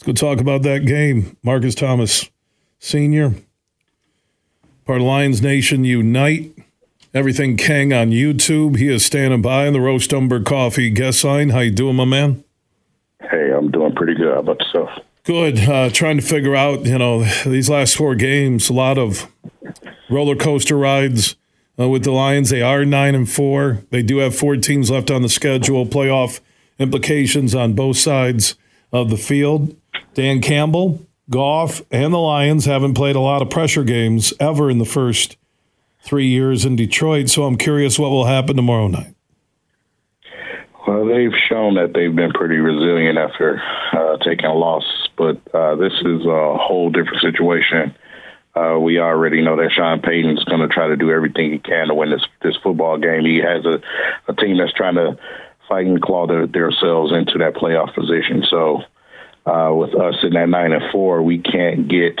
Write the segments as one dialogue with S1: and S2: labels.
S1: Let's go talk about that game. Marcus Thomas, senior, part of Lions Nation Unite. Everything King on YouTube. He is standing by in the Roast Umber Coffee guest line. How you doing, my man?
S2: Hey, I'm doing pretty good. How about yourself?
S1: Good. Uh, trying to figure out, you know, these last four games, a lot of roller coaster rides uh, with the Lions. They are nine and four. They do have four teams left on the schedule. Playoff implications on both sides of the field. Dan Campbell, Goff, and the Lions haven't played a lot of pressure games ever in the first three years in Detroit. So I'm curious what will happen tomorrow night.
S2: Well, they've shown that they've been pretty resilient after uh, taking a loss, but uh, this is a whole different situation. Uh, we already know that Sean Payton's going to try to do everything he can to win this this football game. He has a, a team that's trying to fight and claw their, themselves into that playoff position. So uh, with us in that nine and four, we can't get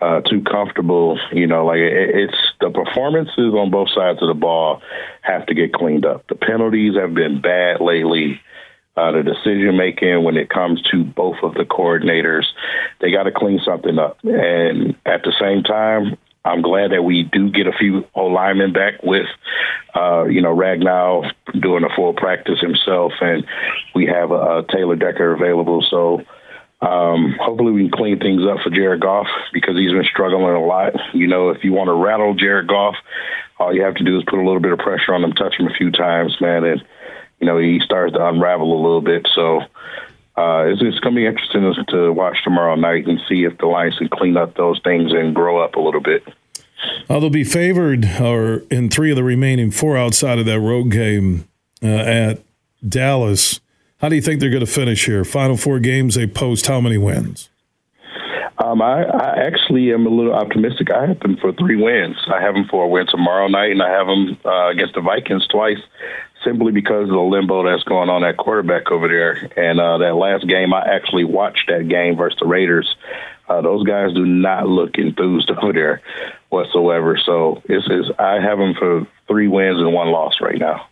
S2: uh, too comfortable. You know, like it, it's the performances on both sides of the ball have to get cleaned up. The penalties have been bad lately. Uh, the decision making when it comes to both of the coordinators, they got to clean something up. And at the same time, I'm glad that we do get a few O linemen back with, uh, you know, Ragnow doing a full practice himself, and we have a Taylor Decker available. So um, hopefully, we can clean things up for Jared Goff because he's been struggling a lot. You know, if you want to rattle Jared Goff, all you have to do is put a little bit of pressure on him, touch him a few times, man, and you know he starts to unravel a little bit. So uh, it's, it's going to be interesting to watch tomorrow night and see if the Lions can clean up those things and grow up a little bit.
S1: Uh, they'll be favored, or in three of the remaining four outside of that road game uh, at Dallas. How do you think they're going to finish here? Final four games, they post how many wins?
S2: Um, I, I, actually am a little optimistic. I have them for three wins. I have them for a win tomorrow night, and I have them uh, against the Vikings twice, simply because of the limbo that's going on at quarterback over there. And uh, that last game, I actually watched that game versus the Raiders. Uh, those guys do not look enthused over there whatsoever. So it's, it's I have them for three wins and one loss right now.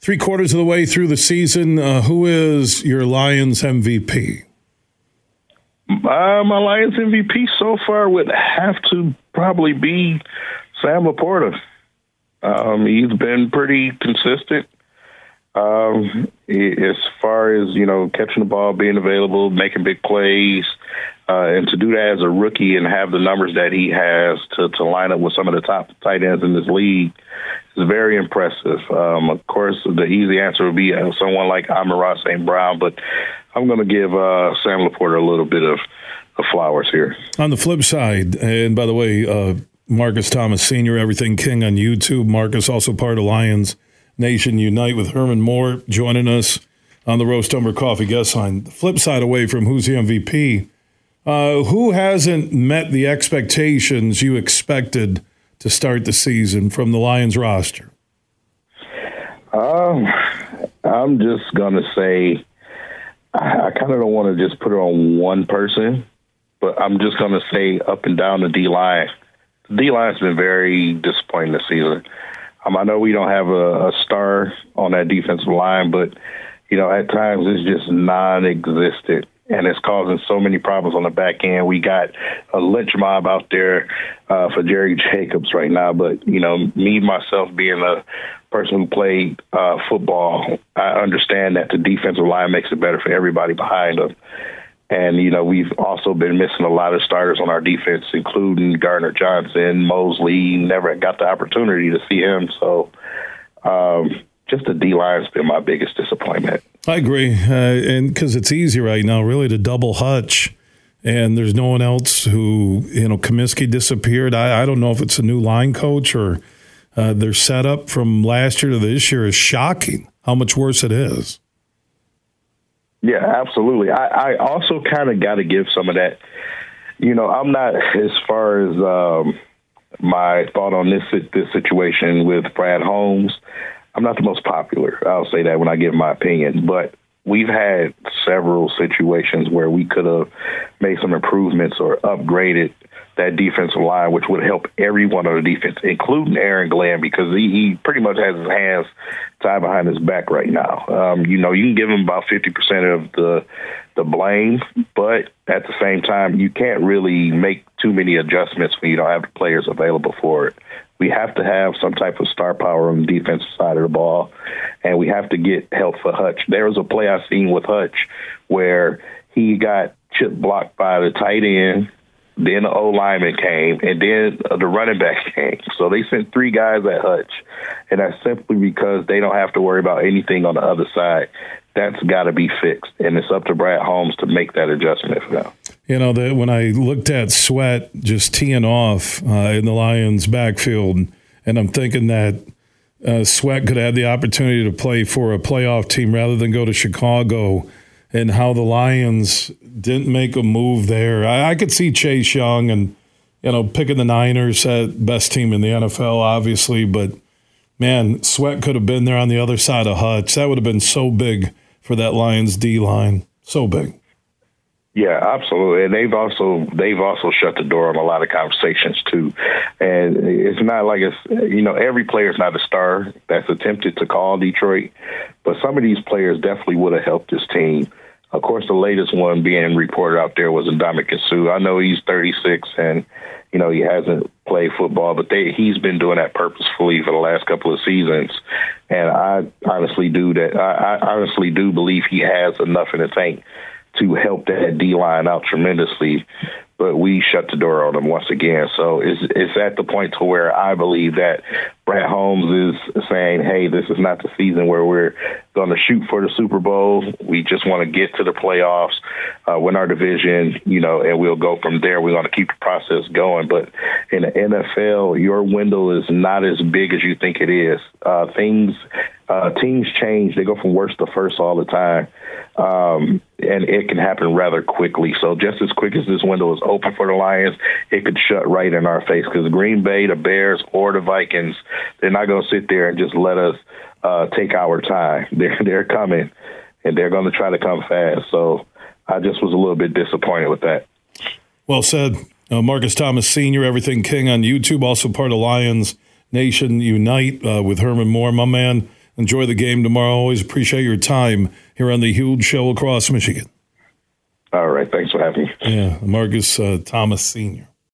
S1: Three quarters of the way through the season, uh, who is your Lions MVP?
S2: Uh, my Lions MVP so far would have to probably be Sam LaPorta. Um, he's been pretty consistent. Um, as far as you know, catching the ball, being available, making big plays, uh, and to do that as a rookie and have the numbers that he has to to line up with some of the top tight ends in this league is very impressive. Um, of course, the easy answer would be uh, someone like Amon-Ra St. Brown, but I'm going to give uh, Sam LaPorta a little bit of, of, flowers here.
S1: On the flip side, and by the way, uh, Marcus Thomas Sr., Everything King on YouTube. Marcus, also part of Lions Nation Unite with Herman Moore joining us on the Roast Umber Coffee guest line. The flip side away from who's the MVP, uh, who hasn't met the expectations you expected – to start the season from the Lions roster?
S2: Um, I'm just gonna say I, kind of don't want to just put it on one person, but I'm just gonna say up and down the D line. The D line's been very disappointing this season. Um, I know we don't have a, a star on that defensive line, but you know at times it's just non-existent and it's causing so many problems on the back end. We got a lynch mob out there uh, for Jerry Jacobs right now, but you know, me myself being a person who played uh, football, I understand that the defensive line makes it better for everybody behind them. And you know, we've also been missing a lot of starters on our defense, including Gardner Johnson, Moseley. Never got the opportunity to see him, so. Um, just the D line's been my biggest disappointment.
S1: I agree, uh, and because it's easy right now, really, to double hutch, and there's no one else who you know. Cominsky disappeared. I, I don't know if it's a new line coach or uh, their setup from last year to this year is shocking. How much worse it is.
S2: Yeah, absolutely. I, I also kind of got to give some of that. You know, I'm not as far as um, my thought on this this situation with Brad Holmes. I'm not the most popular. I'll say that when I give my opinion, but we've had several situations where we could have made some improvements or upgraded that defensive line, which would help everyone on the defense, including Aaron Glenn, because he, he pretty much has his hands tied behind his back right now. Um, you know, you can give him about fifty percent of the the blame, but at the same time, you can't really make too many adjustments when you don't have the players available for it. We have to have some type of star power on the defensive side of the ball, and we have to get help for Hutch. There was a play I seen with Hutch where he got chip blocked by the tight end then the O lineman came, and then the running back came. So they sent three guys at Hutch, and that's simply because they don't have to worry about anything on the other side. That's got to be fixed, and it's up to Brad Holmes to make that adjustment now.
S1: You know that when I looked at Sweat just teeing off uh, in the Lions' backfield, and I'm thinking that uh, Sweat could have the opportunity to play for a playoff team rather than go to Chicago and how the Lions didn't make a move there. I, I, could see Chase Young and you know picking the Niners at best team in the NFL, obviously, but man, Sweat could have been there on the other side of Hutch. That would have been so big for that Lions D line, so big.
S2: Yeah, absolutely. And they've also they've also shut the door on a lot of conversations too. And it's not like it's you know every player is not a star that's attempted to call Detroit, but some of these players definitely would have helped this team of course, the latest one being reported out there was Ndamukong Suh. I know he's 36 and, you know, he hasn't played football, but they, he's been doing that purposefully for the last couple of seasons. And I honestly do that. I, I honestly do believe he has enough in the tank to help that D line out tremendously but we shut the door on them once again. So it's it's at the point to where I believe that Brad Holmes is saying, "Hey, this is not the season where we're going to shoot for the Super Bowl. We just want to get to the playoffs, uh, win our division, you know, and we'll go from there. We're going to keep the process going. But in the NFL, your window is not as big as you think it is. Uh, things, uh, teams change. They go from worst to first all the time." Um, and it can happen rather quickly. So just as quick as this window is open for the Lions, it could shut right in our face because Green Bay, the Bears, or the Vikings, they're not going to sit there and just let us uh, take our time. They're they're coming, and they're going to try to come fast. So I just was a little bit disappointed with that.
S1: Well said, uh, Marcus Thomas Senior, Everything King on YouTube, also part of Lions Nation Unite uh, with Herman Moore, my man. Enjoy the game tomorrow. Always appreciate your time here on the huge show across Michigan.
S2: All right. Thanks for having me.
S1: Yeah. Marcus uh, Thomas Sr.